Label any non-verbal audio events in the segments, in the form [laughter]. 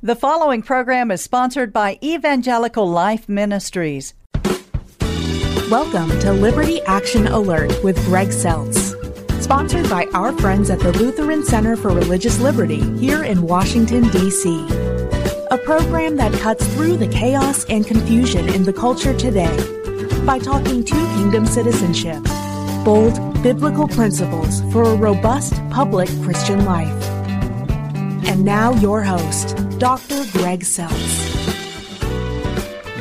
The following program is sponsored by Evangelical Life Ministries. Welcome to Liberty Action Alert with Greg Seltz. Sponsored by our friends at the Lutheran Center for Religious Liberty here in Washington, D.C. A program that cuts through the chaos and confusion in the culture today by talking to kingdom citizenship, bold biblical principles for a robust public Christian life. And now, your host, Dr. Greg Seltz.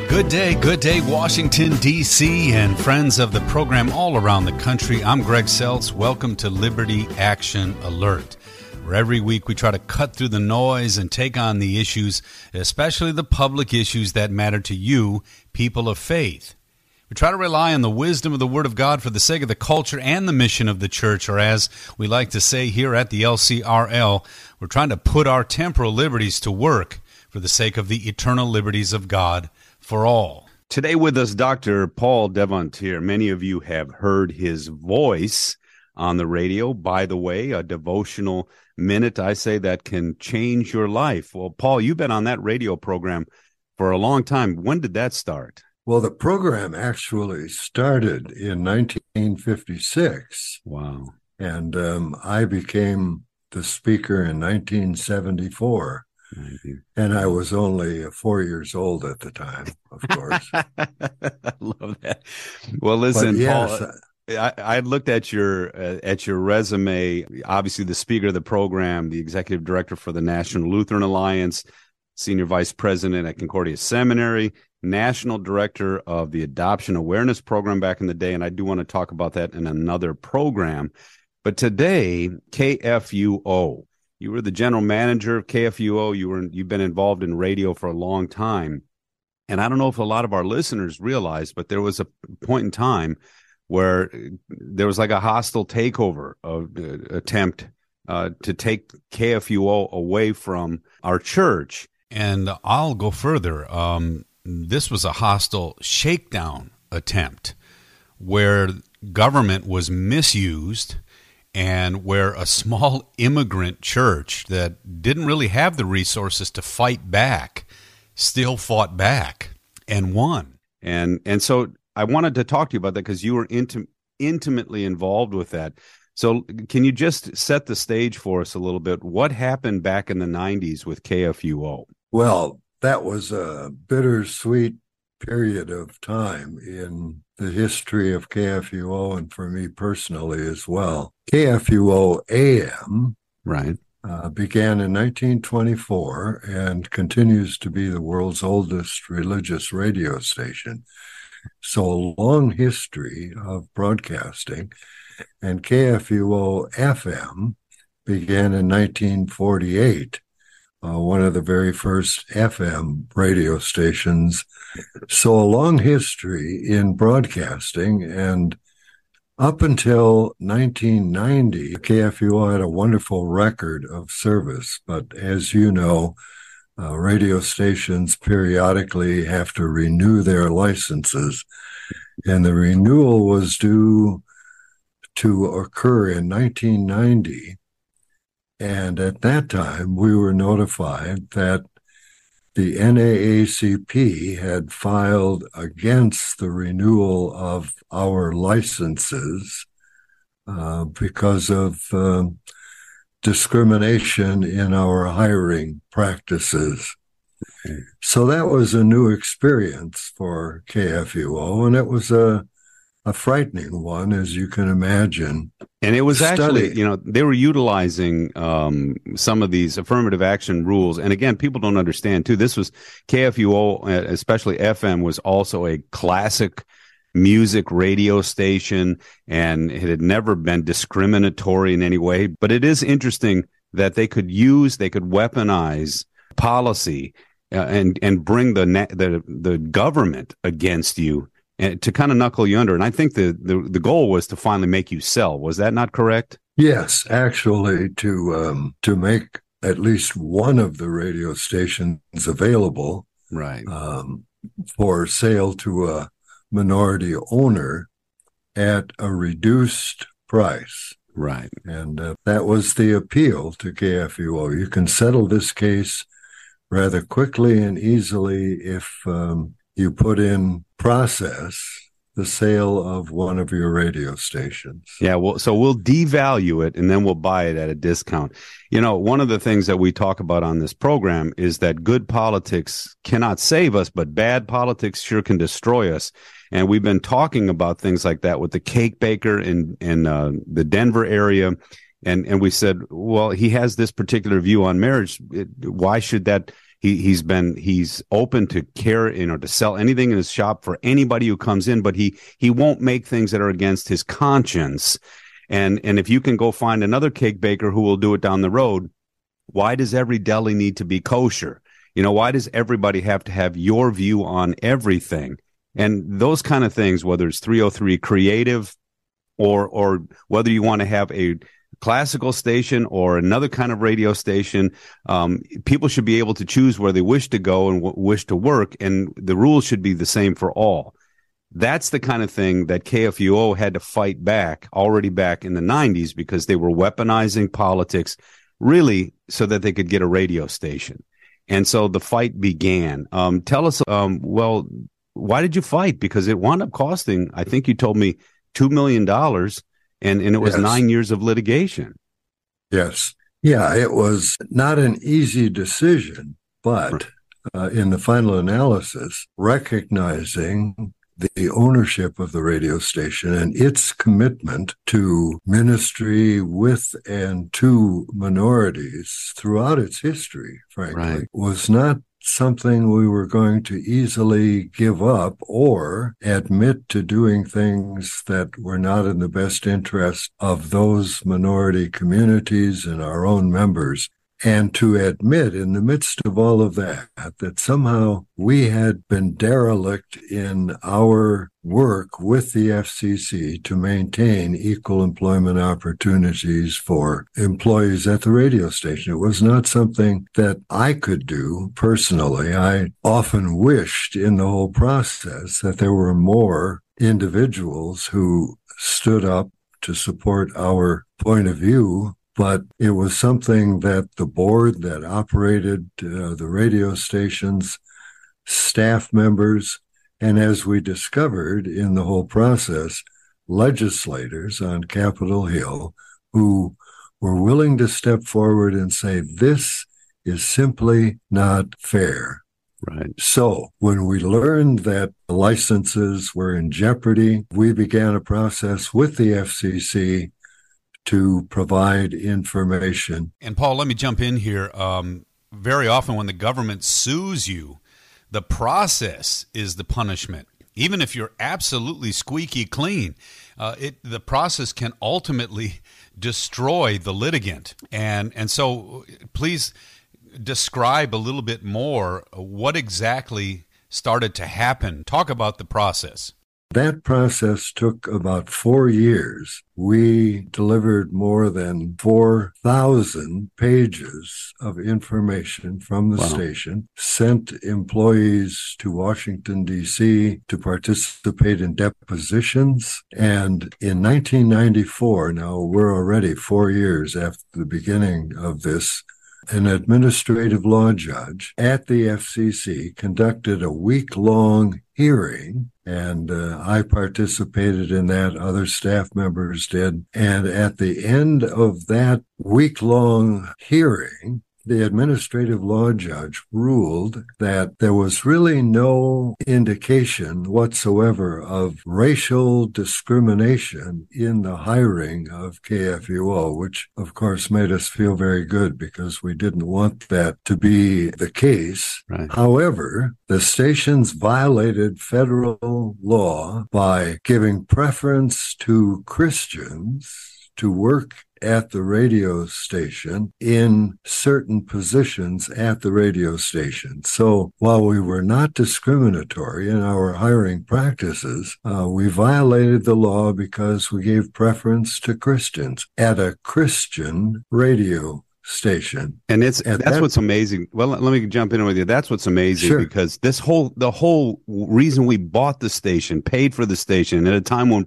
Good day, good day, Washington, D.C., and friends of the program all around the country. I'm Greg Seltz. Welcome to Liberty Action Alert, where every week we try to cut through the noise and take on the issues, especially the public issues that matter to you, people of faith. We try to rely on the wisdom of the Word of God for the sake of the culture and the mission of the church, or as we like to say here at the LCRL, we're trying to put our temporal liberties to work for the sake of the eternal liberties of God for all. Today with us, Dr. Paul Devantier. Many of you have heard his voice on the radio. By the way, a devotional minute, I say, that can change your life. Well, Paul, you've been on that radio program for a long time. When did that start? Well, the program actually started in 1956. Wow. And um, I became the speaker in 1974. And I was only four years old at the time, of course. [laughs] I love that. Well, listen, yes, Paul, I, I looked at your uh, at your resume. Obviously, the speaker of the program, the executive director for the National Lutheran Alliance, senior vice president at Concordia Seminary, national director of the Adoption Awareness Program back in the day, and I do want to talk about that in another program. But today, KFUO, you were the general manager of KFUO. You were you've been involved in radio for a long time, and I don't know if a lot of our listeners realize, but there was a point in time where there was like a hostile takeover of uh, attempt uh, to take KFUO away from our church. And I'll go further. Um, this was a hostile shakedown attempt where government was misused and where a small [laughs] immigrant church that didn't really have the resources to fight back still fought back and won. And and so I wanted to talk to you about that because you were intim- intimately involved with that. So can you just set the stage for us a little bit? What happened back in the 90s with KFUO? Well, that was a bittersweet period of time in the history of KFUO and for me personally as well. KFUO AM Right. uh, began in 1924 and continues to be the world's oldest religious radio station. So, a long history of broadcasting. And KFUO FM began in 1948 uh, one of the very first FM radio stations. So, a long history in broadcasting. And up until 1990, KFUO had a wonderful record of service. But as you know, uh, radio stations periodically have to renew their licenses. And the renewal was due to occur in 1990 and at that time, we were notified that the NAACP had filed against the renewal of our licenses uh, because of uh, discrimination in our hiring practices. So that was a new experience for KFUO, and it was a a frightening one, as you can imagine. And it was Study. actually, you know, they were utilizing um, some of these affirmative action rules. And again, people don't understand too. This was KFUO, uh, especially FM, was also a classic music radio station, and it had never been discriminatory in any way. But it is interesting that they could use, they could weaponize policy uh, and and bring the na- the the government against you to kind of knuckle you under. And I think the, the, the goal was to finally make you sell. Was that not correct? Yes, actually, to um, to make at least one of the radio stations available Right. um, for sale to a minority owner at a reduced price. Right. And uh, that was the appeal to KFUO. You can settle this case rather quickly and easily if um, you put in process the sale of one of your radio stations. Yeah, well, so we'll devalue it and then we'll buy it at a discount. You know, one of the things that we talk about on this program is that good politics cannot save us, but bad politics sure can destroy us. And we've been talking about things like that with the cake baker in in uh, the Denver area, and and we said, well, he has this particular view on marriage. Why should that? He he's been he's open to care you know to sell anything in his shop for anybody who comes in, but he he won't make things that are against his conscience. And and if you can go find another cake baker who will do it down the road, why does every deli need to be kosher? You know, why does everybody have to have your view on everything? And those kind of things, whether it's 303 creative or or whether you want to have a classical station or another kind of radio station. Um, people should be able to choose where they wish to go and w- wish to work, and the rules should be the same for all. That's the kind of thing that KFUO had to fight back already back in the 90s because they were weaponizing politics really so that they could get a radio station. And so the fight began. Um, tell us, um, well, why did you fight? Because it wound up costing, I think you told me, $2 million and and it was yes. nine years of litigation. Yes, yeah, it was not an easy decision, but uh, in the final analysis, recognizing the ownership of the radio station and its commitment to ministry with and to minorities throughout its history, frankly, right. was not something we were going to easily give up or admit to doing things that were not in the best interest of those minority communities and our own members and to admit in the midst of all of that that somehow we had been derelict in our work with the FCC to maintain equal employment opportunities for employees at the radio station. It was not something that I could do personally. I often wished in the whole process that there were more individuals who stood up to support our point of view but it was something that the board that operated uh, the radio stations, staff members, and as we discovered in the whole process, legislators on Capitol Hill who were willing to step forward and say, this is simply not fair. Right. So when we learned that licenses were in jeopardy, we began a process with the FCC to provide information. And Paul, let me jump in here. Um, very often, when the government sues you, the process is the punishment. Even if you're absolutely squeaky clean, uh, it the process can ultimately [laughs] destroy the litigant. And and so, please describe a little bit more what exactly started to happen. Talk about the process. That process took about four years. We delivered more than 4,000 pages of information from the wow. station, sent employees to Washington, D.C. to participate in depositions. And in 1994, now we're already four years after the beginning of this, an administrative law judge at the FCC conducted a week long hearing and uh, I participated in that. Other staff members did. And at the end of that week long hearing, the administrative law judge ruled that there was really no indication whatsoever of racial discrimination in the hiring of KFUO, which of course made us feel very good because we didn't want that to be the case. Right. However, the stations violated federal law by giving preference to Christians to work at the radio station in certain positions at the radio station. So while we were not discriminatory in our hiring practices, uh, we violated the law because we gave preference to Christians at a Christian radio station. And it's and that's that, what's amazing. Well, let me jump in with you. That's what's amazing sure. because this whole the whole reason we bought the station, paid for the station at a time when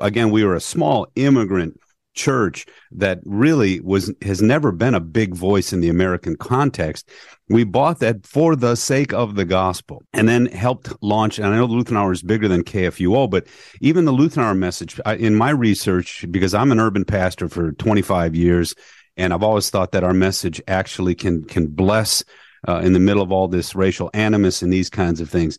again we were a small immigrant church that really was has never been a big voice in the American context. We bought that for the sake of the gospel and then helped launch. And I know the Lutheran Hour is bigger than KFUO, but even the Lutheran Hour message I, in my research, because I'm an urban pastor for 25 years, and I've always thought that our message actually can, can bless uh, in the middle of all this racial animus and these kinds of things.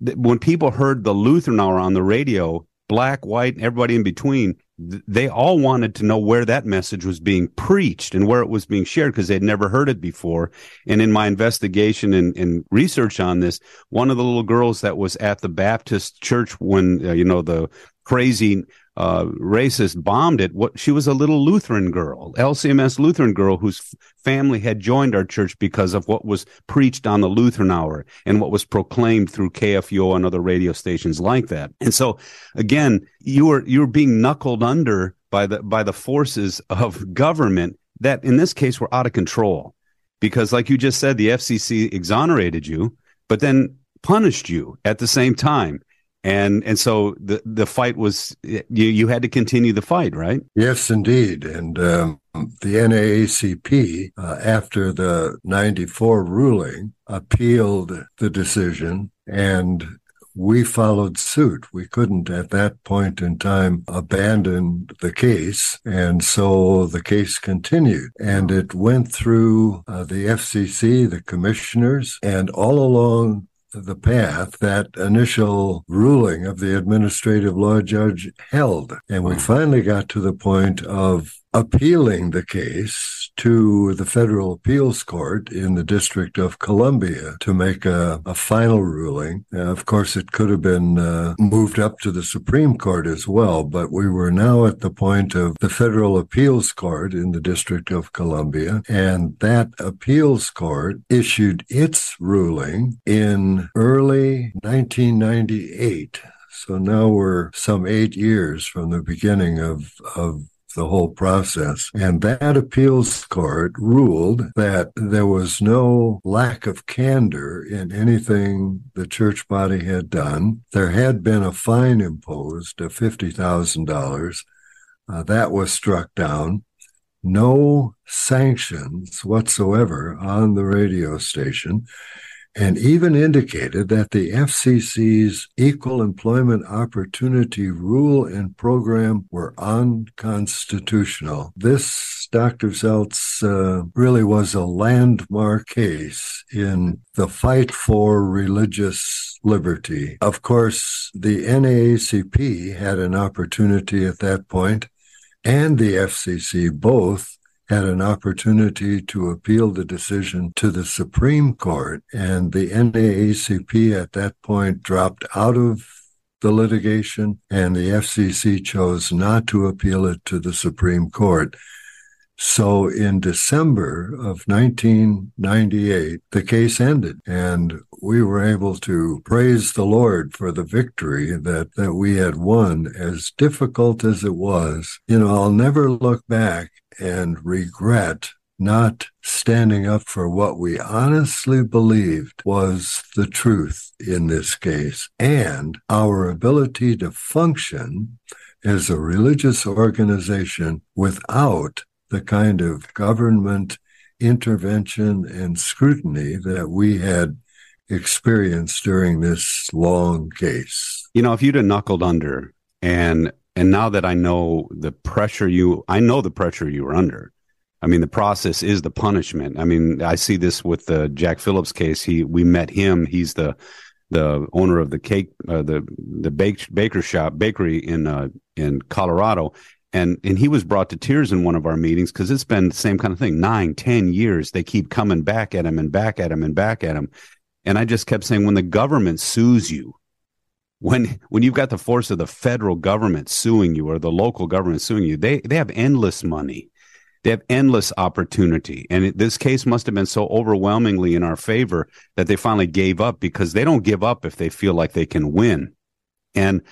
When people heard the Lutheran Hour on the radio, black, white, everybody in between, they all wanted to know where that message was being preached and where it was being shared because they'd never heard it before. And in my investigation and, and, research on this, one of the little girls that was at the Baptist church when, uh, you know, the crazy uh, racist bombed it. What she was a little Lutheran girl, LCMS Lutheran girl, whose family had joined our church because of what was preached on the Lutheran Hour and what was proclaimed through KFUO and other radio stations like that. And so, again, you were you were being knuckled under by the by the forces of government that, in this case, were out of control. Because, like you just said, the FCC exonerated you, but then punished you at the same time and and so the the fight was you you had to continue the fight, right? Yes, indeed, and. Um, the NAACP, uh, after the 94 ruling, appealed the decision and we followed suit. We couldn't at that point in time abandon the case. And so the case continued and it went through uh, the FCC, the commissioners, and all along the path that initial ruling of the administrative law judge held. And we hmm. finally got to the point of appealing the case to the federal appeals court in the District of Columbia to make a, a final ruling. Uh, of course, it could have been uh, moved up to the Supreme Court as well, but we were now at the point of the federal appeals court in the District of Columbia, and that appeals court issued its ruling in early 1998. So now we're some eight years from the beginning of, of the whole process. And that appeals court ruled that there was no lack of candor in anything the church body had done. There had been a fine imposed of $50,000. Uh, that was struck down. No sanctions whatsoever on the radio station and even indicated that the FCC's Equal Employment Opportunity Rule and Program were unconstitutional. This, Dr. Seltz, uh, really was a landmark case in the fight for religious liberty. Of course, the NAACP had an opportunity at that point, and the FCC both had an opportunity to appeal the decision to the Supreme Court, and the NAACP at that point dropped out of the litigation, and the FCC chose not to appeal it to the Supreme Court. So in December of 1998, the case ended and we were able to praise the Lord for the victory that, that we had won as difficult as it was. You know, I'll never look back and regret not standing up for what we honestly believed was the truth in this case and our ability to function as a religious organization without the kind of government intervention and scrutiny that we had experienced during this long case. You know, if you'd have knuckled under and and now that I know the pressure you I know the pressure you were under. I mean, the process is the punishment. I mean, I see this with the Jack Phillips case. He we met him. He's the the owner of the cake uh, the the bake, baker shop bakery in uh, in Colorado and and he was brought to tears in one of our meetings because it's been the same kind of thing nine ten years they keep coming back at him and back at him and back at him and i just kept saying when the government sues you when when you've got the force of the federal government suing you or the local government suing you they they have endless money they have endless opportunity and it, this case must have been so overwhelmingly in our favor that they finally gave up because they don't give up if they feel like they can win and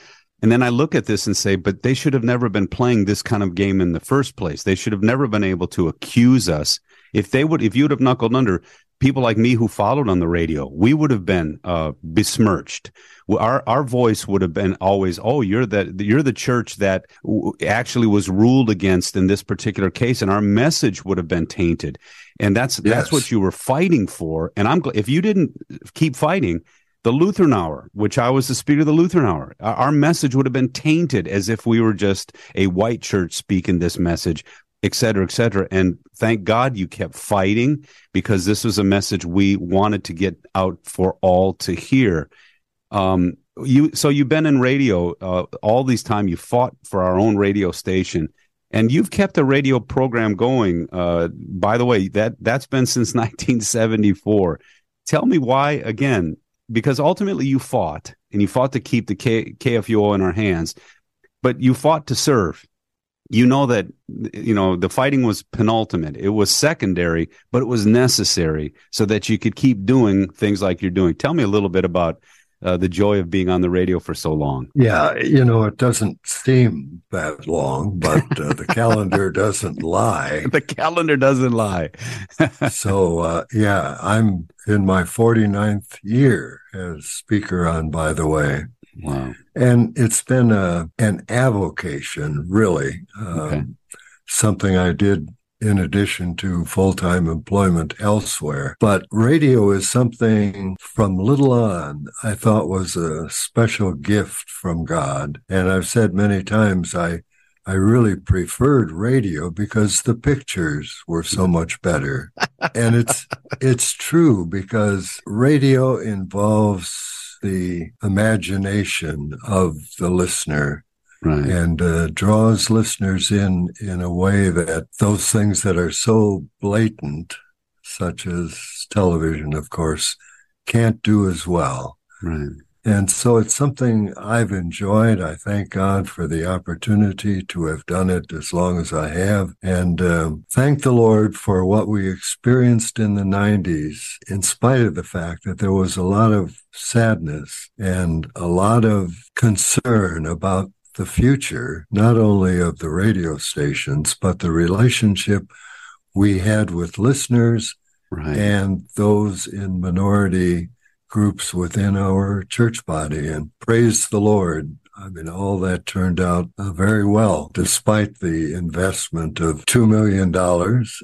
and then I look at this and say, but they should have never been playing this kind of game in the first place. They should have never been able to accuse us. If they would, if you would have knuckled under, people like me who followed on the radio, we would have been uh, besmirched. Our our voice would have been always, oh, you're the you're the church that actually was ruled against in this particular case, and our message would have been tainted. And that's yes. that's what you were fighting for. And I'm if you didn't keep fighting, the Lutheran Hour, which I was the speaker of the Lutheran Hour, our message would have been tainted as if we were just a white church speaking this message et cetera, et cetera. And thank God you kept fighting because this was a message we wanted to get out for all to hear. Um, you so you've been in radio uh, all these time. You fought for our own radio station, and you've kept a radio program going. Uh, by the way, that that's been since [laughs] 1974. Tell me why again? Because ultimately you fought, and you fought to keep the K- KFUO in our hands, but you fought to serve you know that you know the fighting was penultimate. It was secondary but it was necessary so that you could keep doing things like you're doing. Tell me a little bit about uh, the joy of being on the radio for so long. Yeah you know it doesn't seem that long but uh, the [laughs] calendar doesn't lie. [laughs] The calendar doesn't lie. [laughs] So uh, yeah i'm in my 49th year as speaker on by the way Wow. And it's been a, an avocation, really. Okay. Um, something I did in addition to full time employment elsewhere. But radio is something from little on I thought was a special gift from God. And I've said many times I I really preferred radio because the pictures were so much better. [laughs] and it's it's true because radio involves the imagination of the listener right. and uh, draws listeners in in a way that those things that are so blatant, such as television, of course, can't do as well. Right. And so it's something I've enjoyed. I thank God for the opportunity to have done it as long as I have. And um, thank the Lord for what we experienced in the 90s, in spite of the fact that there was a lot of sadness and a lot of concern about the future, not only of the radio stations, but the relationship we had with listeners right. and those in minority groups within our church body. And praise the Lord. I mean, all that turned out uh, very well, despite the investment of $2 million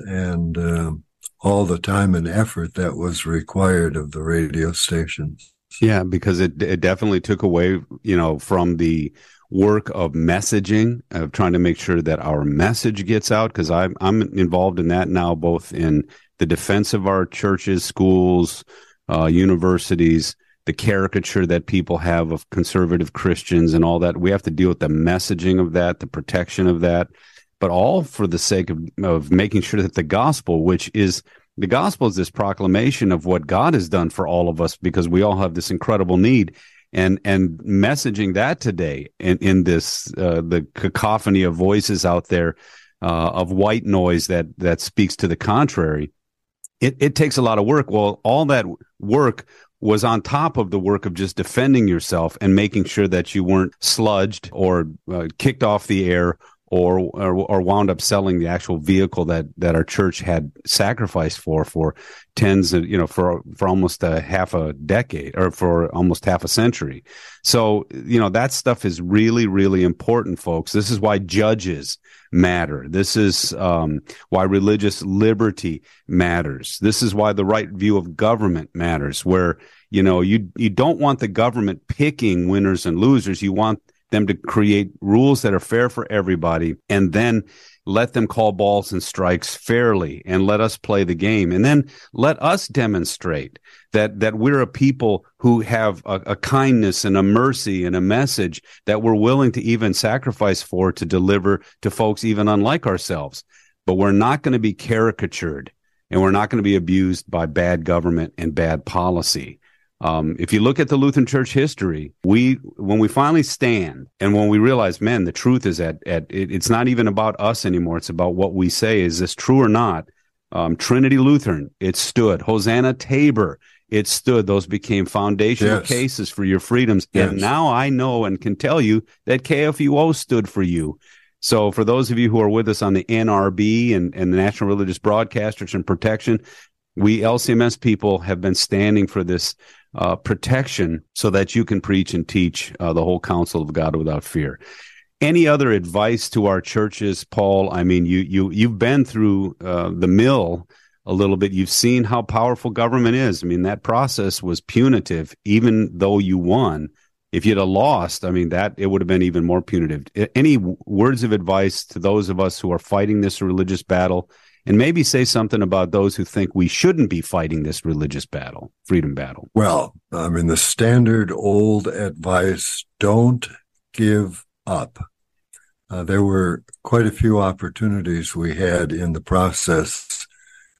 and uh, all the time and effort that was required of the radio stations. Yeah, because it, it definitely took away, you know, from the work of messaging, of trying to make sure that our message gets out. Because I'm, I'm involved in that now, both in the defense of our churches, schools, uh, universities, the caricature that people have of conservative Christians and all that. We have to deal with the messaging of that, the protection of that, but all for the sake of, of making sure that the gospel, which is the gospel is this proclamation of what God has done for all of us because we all have this incredible need. And and messaging that today in, in this uh, the cacophony of voices out there uh, of white noise that that speaks to the contrary, it, it takes a lot of work. Well, all that work was on top of the work of just defending yourself and making sure that you weren't sludged or uh, kicked off the air or, or, or wound up selling the actual vehicle that that our church had sacrificed for for tens of you know for for almost a half a decade or for almost half a century. So you know that stuff is really really important folks. This is why judges matter. This is um, why religious liberty matters. This is why the right view of government matters where you know you you don't want the government picking winners and losers. You want them to create rules that are fair for everybody and then let them call balls and strikes fairly and let us play the game. And then let us demonstrate that that we're a people who have a, a, kindness and a mercy and a message that we're willing to even sacrifice for to deliver to folks even unlike ourselves. But we're not going to be caricatured and we're not going to be abused by bad government and bad policy um, if you look at the Lutheran Church history, we when we finally stand and when we realize, man, the truth is at at it, it's not even about us anymore. It's about what we say. Is this true or not? Um, Trinity Lutheran, it stood. Hosanna Tabor, it stood. Those became foundational yes. cases for your freedoms. Yes. And now I know and can tell you that KFUO stood for you. So for those of you who are with us on the NRB and, and the National Religious Broadcasters and Protection, We LCMS people have been standing for this uh, protection so that you can preach and teach uh, the whole counsel of God without fear. Any other advice to our churches, Paul? I mean, you you you've been through uh, the mill a little bit. You've seen how powerful government is. I mean, that process was punitive, even though you won. If you'd have lost, I mean, that it would have been even more punitive. Any words of advice to those of us who are fighting this religious battle, and maybe say something about those who think we shouldn't be fighting this religious battle, freedom battle? Well, I mean, the standard old advice don't give up. Uh, there were quite a few opportunities we had in the process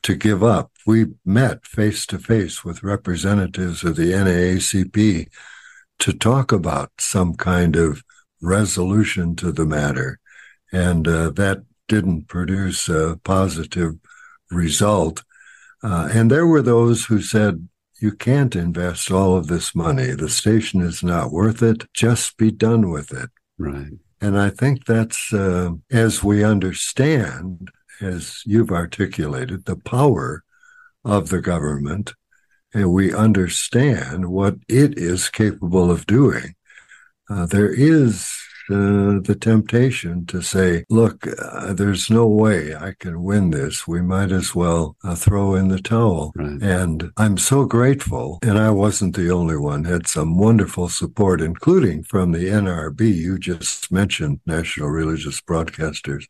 to give up. We met face to face with representatives of the NAACP to talk about some kind of resolution to the matter. And uh, that didn't produce a positive result. Uh, and there were those who said, you can't invest all of this money. The station is not worth it. Just be done with it. Right. And I think that's uh, as we understand as you've articulated, the power of the government, and we understand what it is capable of doing. Uh, there is uh, the temptation to say, look, uh, there's no way I can win this. We might as well uh, throw in the towel. Right. And I'm so grateful. And I wasn't the only one, had some wonderful support, including from the NRB. You just mentioned National Religious Broadcasters.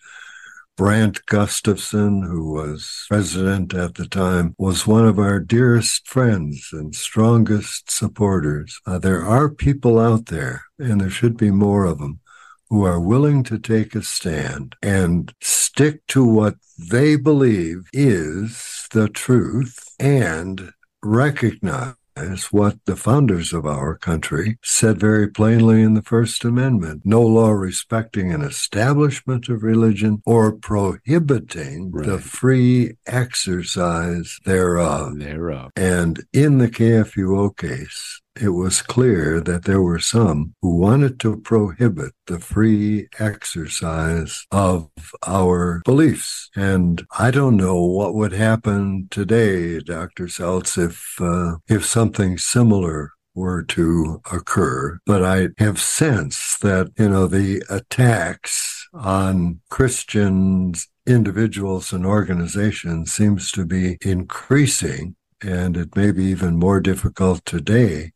Brandt Gustafson, who was president at the time, was one of our dearest friends and strongest supporters. Uh, there are people out there, and there should be more of them, who are willing to take a stand and stick to what they believe is the truth and recognize is what the founders of our country said very plainly in the First Amendment no law respecting an establishment of religion or prohibiting right. the free exercise thereof. Thereof. And in the KFUO case, it was clear that there were some who wanted to prohibit the free exercise of our beliefs. And I don't know what would happen today, Dr. Seltz, if, uh, if something similar were to occur. But I have sensed that, you know, the attacks on Christians, individuals and organizations seems to be increasing. And it may be even more difficult today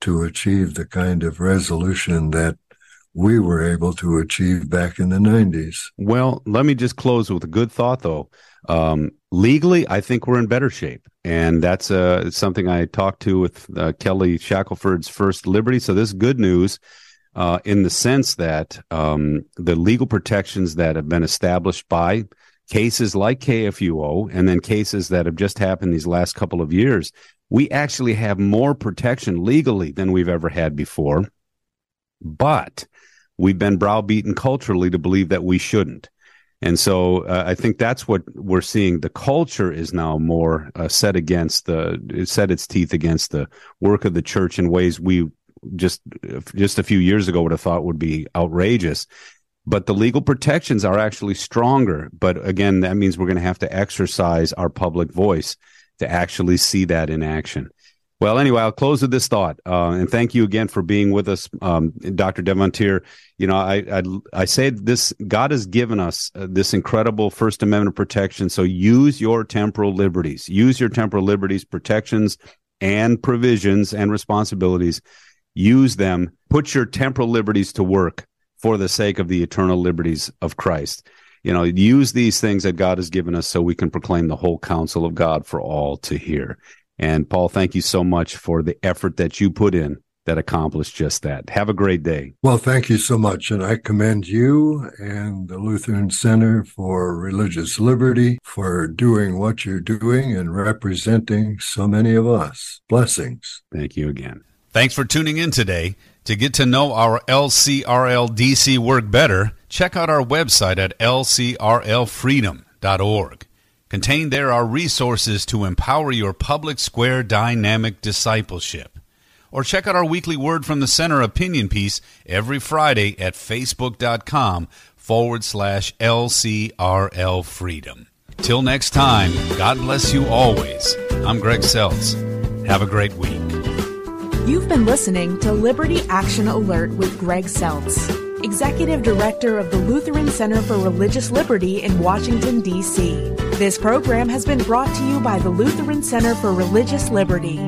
to achieve the kind of resolution that we were able to achieve back in the 90s. Well, let me just close with a good thought, though. Um, legally, I think we're in better shape. And that's uh, something I talked to with uh, Kelly Shackelford's First Liberty. So this is good news uh, in the sense that um, the legal protections that have been established by cases like KFUO and then cases that have just happened these last couple of years we actually have more protection legally than we've ever had before. But we've been browbeaten culturally to believe that we shouldn't. And so uh, I think that's what we're seeing. The culture is now more uh, set against the, set its teeth against the work of the church in ways we just, just a few years ago would have thought would be outrageous. But the legal protections are actually stronger. But again, that means we're going to have to exercise our public voice to actually see that in action. Well, anyway, I'll close with this thought, uh, and thank you again for being with us, um, Dr. Devantier. You know, I, I, I say this: God has given us uh, this incredible First Amendment protection. So use your temporal liberties, use your temporal liberties, protections, and provisions and responsibilities. Use them. Put your temporal liberties to work for the sake of the eternal liberties of Christ you know, use these things that God has given us so we can proclaim the whole counsel of God for all to hear. And Paul, thank you so much for the effort that you put in that accomplished just that. Have a great day. Well, thank you so much. And I commend you and the Lutheran Center for Religious Liberty for doing what you're doing and representing so many of us. Blessings. Thank you again. Thanks for tuning in today. To get to know our LCRLDC work better, check out our website at lcrlfreedom.org. Contained there are resources to empower your public square dynamic discipleship. Or check out our weekly Word from the Center opinion piece every Friday at facebook.com forward slash LCRL Freedom. Till next time, God bless you always. I'm Greg Seltz. Have a great week. You've been listening to Liberty Action Alert with Greg Seltz, Executive Director of the Lutheran Center for Religious Liberty in Washington, D.C. This program has been brought to you by the Lutheran Center for Religious Liberty.